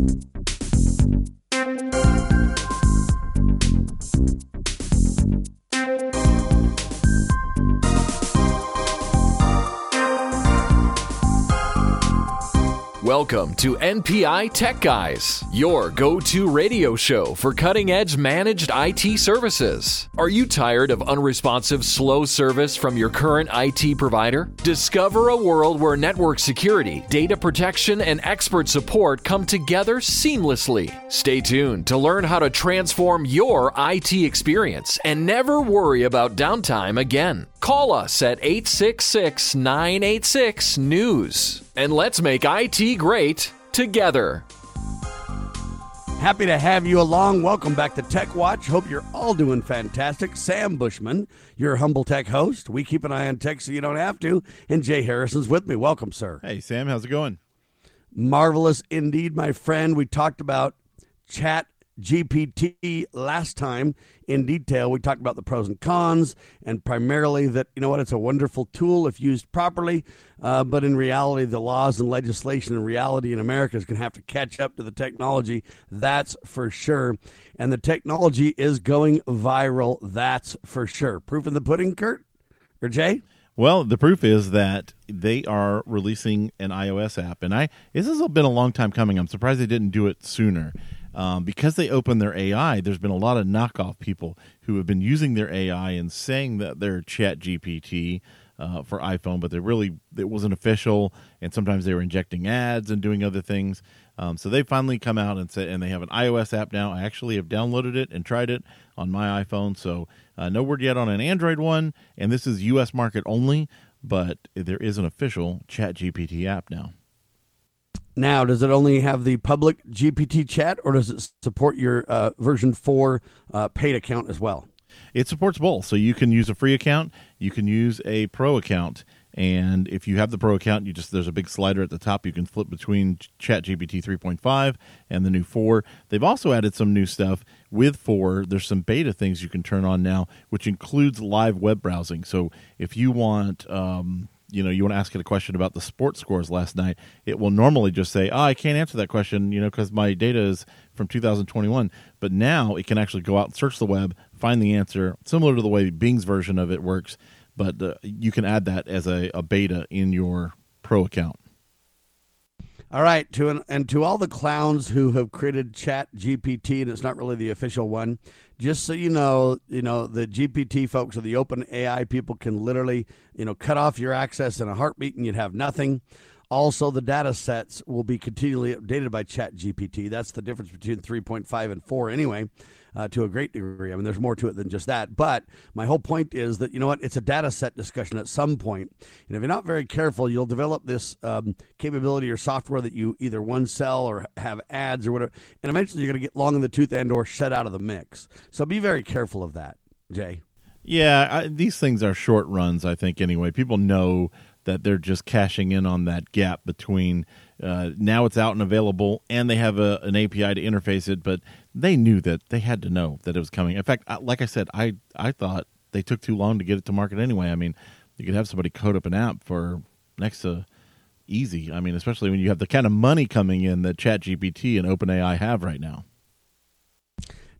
Thank you. Welcome to NPI Tech Guys, your go to radio show for cutting edge managed IT services. Are you tired of unresponsive, slow service from your current IT provider? Discover a world where network security, data protection, and expert support come together seamlessly. Stay tuned to learn how to transform your IT experience and never worry about downtime again. Call us at 866 986 News and let's make IT great together. Happy to have you along. Welcome back to Tech Watch. Hope you're all doing fantastic. Sam Bushman, your humble tech host. We keep an eye on tech so you don't have to. And Jay Harrison's with me. Welcome, sir. Hey, Sam. How's it going? Marvelous indeed, my friend. We talked about chat GPT last time in detail. We talked about the pros and cons, and primarily that, you know what, it's a wonderful tool if used properly. Uh, but in reality, the laws and legislation and reality in America is going to have to catch up to the technology. That's for sure. And the technology is going viral. That's for sure. Proof in the pudding, Kurt or Jay? Well, the proof is that they are releasing an iOS app, and I this has been a long time coming. I'm surprised they didn't do it sooner um, because they opened their AI, there's been a lot of knockoff people who have been using their AI and saying that they're Chat GPT uh, for iPhone, but they really it wasn't official, and sometimes they were injecting ads and doing other things. Um, so they finally come out and say, and they have an iOS app now. I actually have downloaded it and tried it on my iPhone. So uh, no word yet on an Android one, and this is U.S. market only, but there is an official Chat GPT app now. Now, does it only have the public GPT chat or does it support your uh, version 4 uh, paid account as well? It supports both. So you can use a free account, you can use a pro account. And if you have the pro account, you just there's a big slider at the top. You can flip between ChatGPT 3.5 and the new 4. They've also added some new stuff with 4. There's some beta things you can turn on now, which includes live web browsing. So if you want um, you know you want to ask it a question about the sports scores last night it will normally just say oh i can't answer that question you know because my data is from 2021 but now it can actually go out and search the web find the answer similar to the way bing's version of it works but uh, you can add that as a, a beta in your pro account all right, to an, and to all the clowns who have created Chat GPT, and it's not really the official one. Just so you know, you know the GPT folks or the Open AI people can literally, you know, cut off your access in a heartbeat, and you'd have nothing. Also, the data sets will be continually updated by Chat GPT. That's the difference between 3.5 and 4, anyway uh, to a great degree. I mean, there's more to it than just that. But my whole point is that, you know what, it's a data set discussion at some point. And if you're not very careful, you'll develop this um, capability or software that you either one sell or have ads or whatever. And eventually you're going to get long in the tooth and or shut out of the mix. So be very careful of that, Jay. Yeah, I, these things are short runs, I think, anyway. People know that they're just cashing in on that gap between uh, now it's out and available, and they have a, an API to interface it. But they knew that they had to know that it was coming. In fact, like I said, I I thought they took too long to get it to market anyway. I mean, you could have somebody code up an app for next to easy. I mean, especially when you have the kind of money coming in that ChatGPT and OpenAI have right now.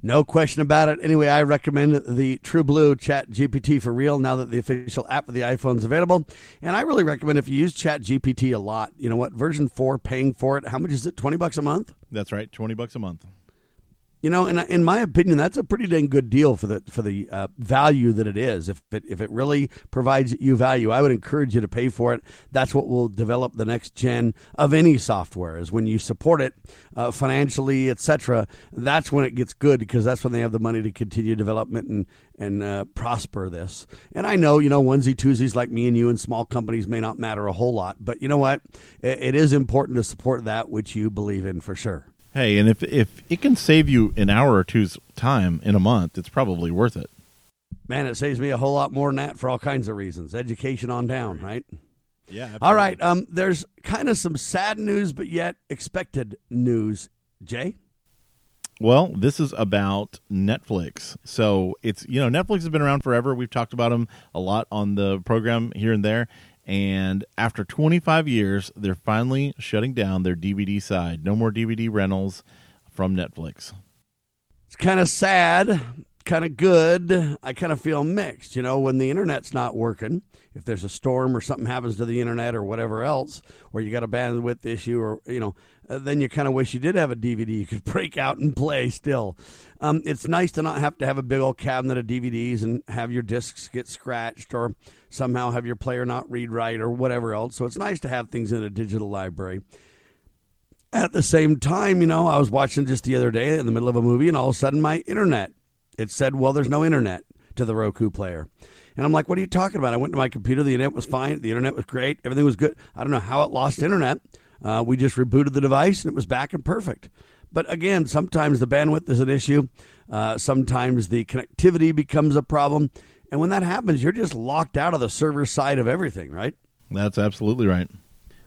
No question about it. Anyway, I recommend the True Blue Chat GPT for real now that the official app for the iPhone is available. And I really recommend if you use Chat GPT a lot, you know what, version 4 paying for it, how much is it? 20 bucks a month? That's right, 20 bucks a month. You know, in in my opinion, that's a pretty dang good deal for the for the uh, value that it is. If it if it really provides you value, I would encourage you to pay for it. That's what will develop the next gen of any software. Is when you support it uh, financially, etc. That's when it gets good because that's when they have the money to continue development and and uh, prosper this. And I know, you know, onesie twosies like me and you and small companies may not matter a whole lot, but you know what? it, it is important to support that which you believe in for sure. Hey, and if if it can save you an hour or two's time in a month, it's probably worth it. Man, it saves me a whole lot more than that for all kinds of reasons. Education on down, right? Yeah. Absolutely. All right. Um, there's kind of some sad news, but yet expected news. Jay. Well, this is about Netflix. So it's you know Netflix has been around forever. We've talked about them a lot on the program here and there, And after 25 years, they're finally shutting down their DVD side. No more DVD rentals from Netflix. It's kind of sad, kind of good. I kind of feel mixed. You know, when the internet's not working, if there's a storm or something happens to the internet or whatever else, or you got a bandwidth issue, or, you know, uh, then you kind of wish you did have a DVD you could break out and play still. Um, it's nice to not have to have a big old cabinet of DVDs and have your discs get scratched or somehow have your player not read right or whatever else. So it's nice to have things in a digital library. At the same time, you know, I was watching just the other day in the middle of a movie, and all of a sudden my internet, it said, well, there's no internet to the Roku player. And I'm like, what are you talking about? I went to my computer, the internet was fine, the internet was great, everything was good. I don't know how it lost internet. Uh, we just rebooted the device and it was back and perfect. But again, sometimes the bandwidth is an issue. Uh, sometimes the connectivity becomes a problem. And when that happens, you're just locked out of the server side of everything, right? That's absolutely right.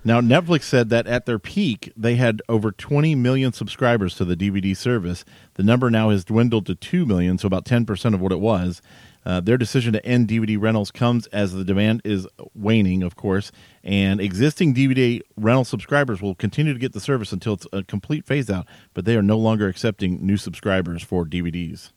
Now, Netflix said that at their peak, they had over 20 million subscribers to the DVD service. The number now has dwindled to 2 million, so about 10% of what it was. Uh, their decision to end DVD rentals comes as the demand is waning, of course, and existing DVD rental subscribers will continue to get the service until it's a complete phase out, but they are no longer accepting new subscribers for DVDs.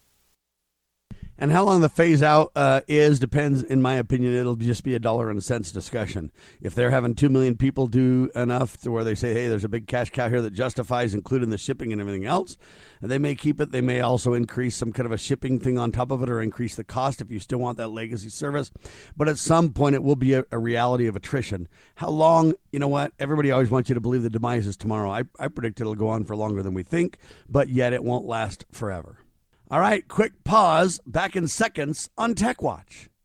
And how long the phase out uh, is depends, in my opinion. It'll just be a dollar and a cents discussion. If they're having two million people do enough to where they say, "Hey, there's a big cash cow here that justifies including the shipping and everything else," they may keep it. They may also increase some kind of a shipping thing on top of it, or increase the cost if you still want that legacy service. But at some point, it will be a, a reality of attrition. How long? You know what? Everybody always wants you to believe the demise is tomorrow. I, I predict it'll go on for longer than we think, but yet it won't last forever. All right, quick pause. Back in seconds on Tech Watch.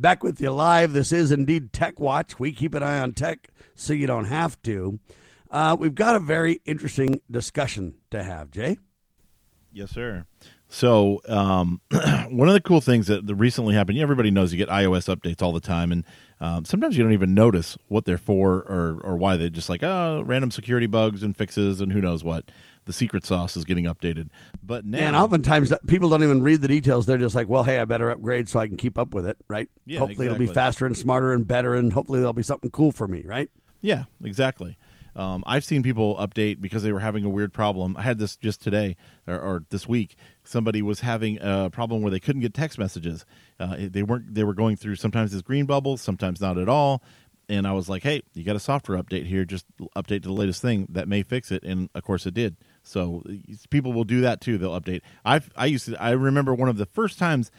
Back with you live. This is indeed Tech Watch. We keep an eye on tech so you don't have to. Uh, we've got a very interesting discussion to have, Jay. Yes, sir. So, um, one of the cool things that recently happened, everybody knows you get iOS updates all the time, and um, sometimes you don't even notice what they're for or, or why they're just like, oh, random security bugs and fixes and who knows what the secret sauce is getting updated. But now, and oftentimes people don't even read the details. They're just like, well, hey, I better upgrade so I can keep up with it, right? Yeah, hopefully exactly. it'll be faster and smarter and better, and hopefully there'll be something cool for me, right? Yeah, exactly. Um, I've seen people update because they were having a weird problem. I had this just today or, or this week. Somebody was having a problem where they couldn't get text messages. Uh, they weren't. They were going through sometimes as green bubbles, sometimes not at all. And I was like, "Hey, you got a software update here. Just update to the latest thing that may fix it." And of course, it did. So people will do that too. They'll update. I I used to. I remember one of the first times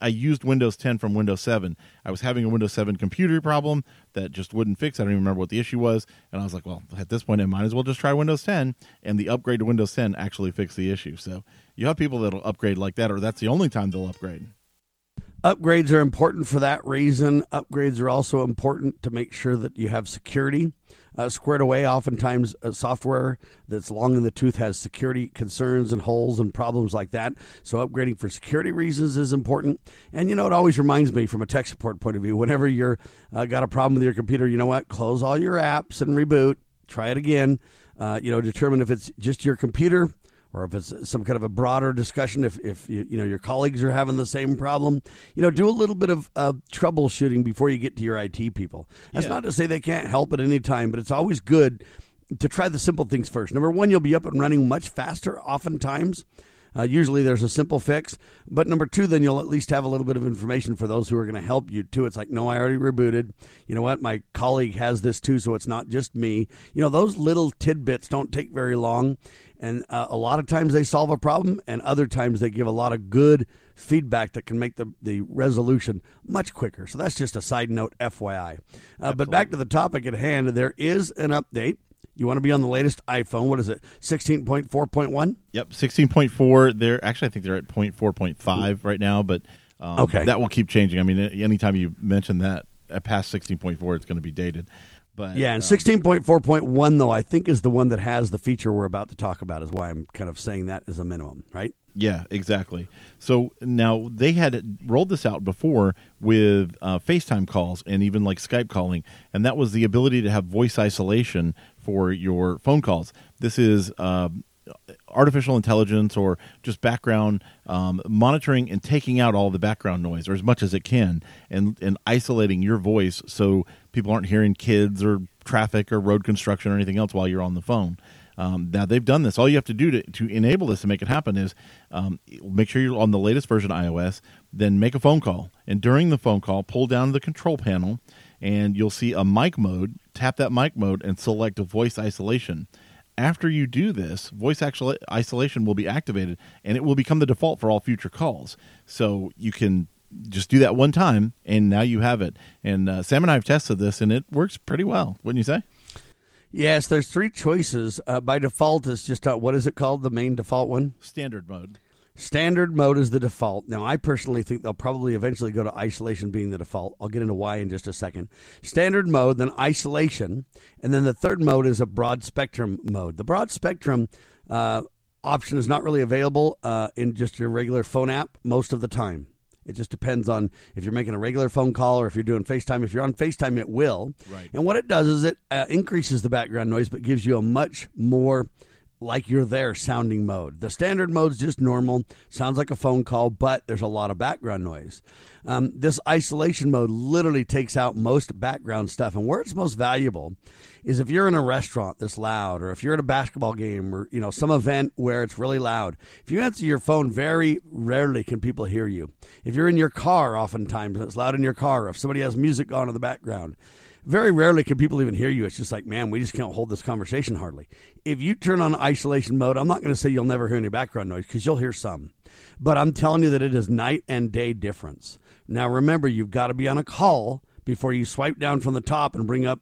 I used Windows 10 from Windows 7. I was having a Windows 7 computer problem that just wouldn't fix. I don't even remember what the issue was, and I was like, "Well, at this point, I might as well just try Windows 10." And the upgrade to Windows 10 actually fixed the issue. So you have people that'll upgrade like that, or that's the only time they'll upgrade. Upgrades are important for that reason. Upgrades are also important to make sure that you have security uh, squared away. Oftentimes, uh, software that's long in the tooth has security concerns and holes and problems like that. So, upgrading for security reasons is important. And you know, it always reminds me from a tech support point of view whenever you're uh, got a problem with your computer, you know what? Close all your apps and reboot. Try it again. Uh, you know, determine if it's just your computer or if it's some kind of a broader discussion, if, if you, you know your colleagues are having the same problem, you know, do a little bit of uh, troubleshooting before you get to your IT people. That's Yeah. not to say they can't help at any time, but it's always good to try the simple things first. Number one, you'll be up and running much faster oftentimes. Uh, usually there's a simple fix. But number two, then you'll at least have a little bit of information for those who are going to help you too. It's like, no, I already rebooted. You know what? My colleague has this too, so it's not just me. You know, those little tidbits don't take very long. And uh, a lot of times they solve a problem, and other times they give a lot of good feedback that can make the, the resolution much quicker. So that's just a side note, FYI. Uh, but back to the topic at hand, there is an update. You want to be on the latest iPhone. What is it? 16.4.1? Yep, sixteen point four. They're actually, I think they're at point four point five right now, but um, Okay. that will keep changing. I mean, anytime you mention that uh, past sixteen point four, it's going to be dated. But Yeah, and um, 16.4.1 though I think is the one that has the feature we're about to talk about is why I'm kind of saying that is a minimum, right? Yeah, exactly. So now they had rolled this out before with uh, FaceTime calls and even like Skype calling, and that was the ability to have voice isolation for your phone calls. This is uh, artificial intelligence or just background um, monitoring and taking out all the background noise or as much as it can and, and isolating your voice so people aren't hearing kids or traffic or road construction or anything else while you're on the phone. Um, now they've done this. All you have to do to, to enable this to make it happen is um, make sure you're on the latest version of iOS. Then make a phone call, and during the phone call, pull down the control panel, and you'll see a mic mode. Tap that mic mode and select voice isolation. After you do this, voice actual isolation will be activated, and it will become the default for all future calls. So you can just do that one time, and now you have it. And uh, Sam and I have tested this, and it works pretty well. Wouldn't you say? Yes, there's three choices. Uh, by default, it's just uh, what is it called? The main default one. Standard mode. Standard mode is the default. Now, I personally think they'll probably eventually go to isolation being the default. I'll get into why in just a second. Standard mode, then isolation, and then the third mode is a broad spectrum mode. The broad spectrum uh, option is not really available uh, in just your regular phone app most of the time. It just depends on if you're making a regular phone call or if you're doing FaceTime. If you're on FaceTime, it will. Right. And what it does is it uh, increases the background noise, but gives you a much more like you're there sounding mode. The standard mode's just normal, sounds like a phone call, but there's a lot of background noise. Um, this isolation mode literally takes out most background stuff, and where it's most valuable is if you're in a restaurant that's loud, or if you're at a basketball game, or you know some event where it's really loud. If you answer your phone, very rarely can people hear you. If you're in your car, oftentimes it's loud in your car, if somebody has music on in the background very rarely can people even hear you. It's just like, man, we just can't hold this conversation hardly. If you turn on isolation mode, I'm not going to say you'll never hear any background noise because you'll hear some. But I'm telling you that it is night and day difference. Now, remember, you've got to be on a call before you swipe down from the top and bring up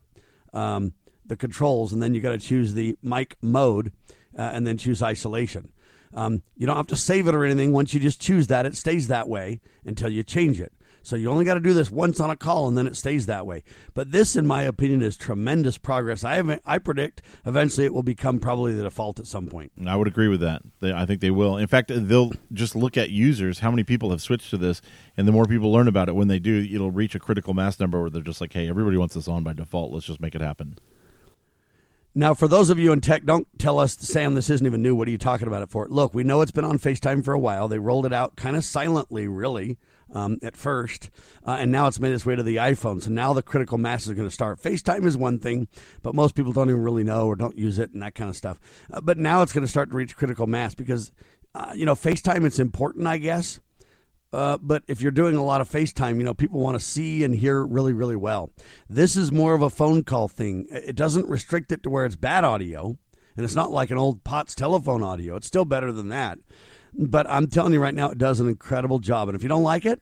um, the controls, and then you got to choose the mic mode uh, and then choose isolation. Um, you don't have to save it or anything. Once you just choose that, it stays that way until you change it. So you only got to do this once on a call, and then it stays that way. But this, in my opinion, is tremendous progress. I have, I predict eventually it will become probably the default at some point. I would agree with that. They, I think they will. In fact, they'll just look at users, how many people have switched to this, and the more people learn about it, when they do, it'll reach a critical mass number where they're just like, "Hey, everybody wants this on by default. Let's just make it happen." Now, for those of you in tech, don't tell us, Sam, this isn't even new. What are you talking about it for? Look, we know it's been on FaceTime for a while. They rolled it out kind of silently, really, um, at first, uh, and now it's made its way to the iPhone. So now the critical mass is going to start. FaceTime is one thing, but most people don't even really know or don't use it and that kind of stuff. Uh, but now it's going to start to reach critical mass because, uh, you know, FaceTime, it's important, I guess. Uh, but if you're doing a lot of FaceTime, you know, people want to see and hear really, really well. This is more of a phone call thing. It doesn't restrict it to where it's bad audio, and it's not like an old POTS telephone audio. It's still better than that. But I'm telling you right now, it does an incredible job. And if you don't like it,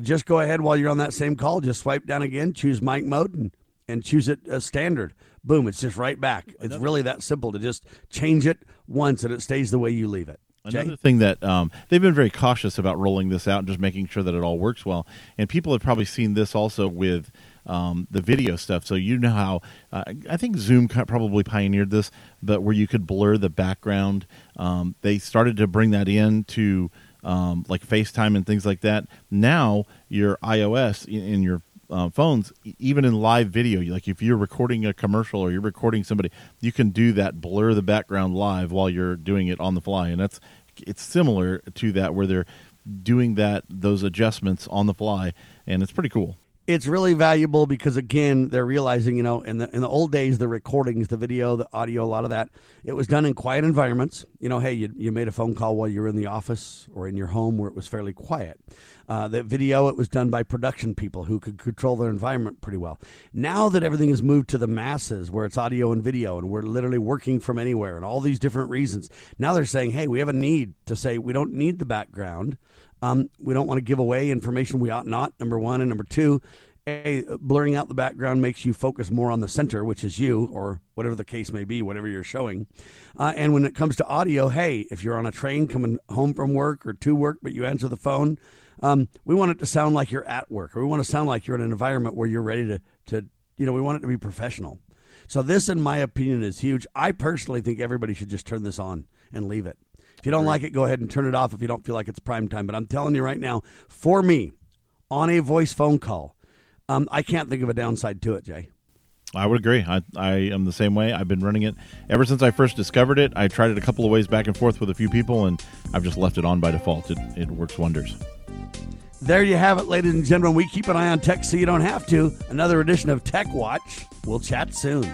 just go ahead while you're on that same call, just swipe down again, choose mic mode, and, and choose it as standard. Boom, it's just right back. It's really that simple to just change it once and it stays the way you leave it. Jay? Another thing that um, they've been very cautious about rolling this out and just making sure that it all works well. And people have probably seen this also with um, the video stuff. So you know how uh, I think Zoom probably pioneered this, but where you could blur the background. Um, they started to bring that in to um, like FaceTime and things like that. Now your iOS in, your uh, phones, even in live video, like if you're recording a commercial or you're recording somebody, you can do that blur the background live while you're doing it on the fly, and that's it's similar to that where they're doing that those adjustments on the fly, and it's pretty cool. It's really valuable because again they're realizing you know in the in the old days the recordings the video the audio a lot of that it was done in quiet environments. You know hey you, you made a phone call while you were in the office or in your home where it was fairly quiet. Uh, the video it was done by production people who could control their environment pretty well. Now that everything has moved to the masses where it's audio and video and we're literally working from anywhere and all these different reasons now they're saying hey we have a need to say we don't need the background um, we don't want to give away information we ought not. Number one, and number two, a blurring out the background makes you focus more on the center, which is you, or whatever the case may be, whatever you're showing. Uh, and when it comes to audio, hey, if you're on a train coming home from work or to work, but you answer the phone, um, we want it to sound like you're at work, or we want to sound like you're in an environment where you're ready to, to, you know, we want it to be professional. So this, in my opinion, is huge. I personally think everybody should just turn this on and leave it. If you don't like it, go ahead and turn it off if you don't feel like it's prime time. But I'm telling you right now, for me, on a voice phone call, um, I can't think of a downside to it, Jay. I would agree. I, I am the same way. I've been running it ever since I first discovered it. I tried it a couple of ways back and forth with a few people, and I've just left it on by default. It, it works wonders. There you have it, ladies and gentlemen. We keep an eye on tech so you don't have to. Another edition of Tech Watch. We'll chat soon.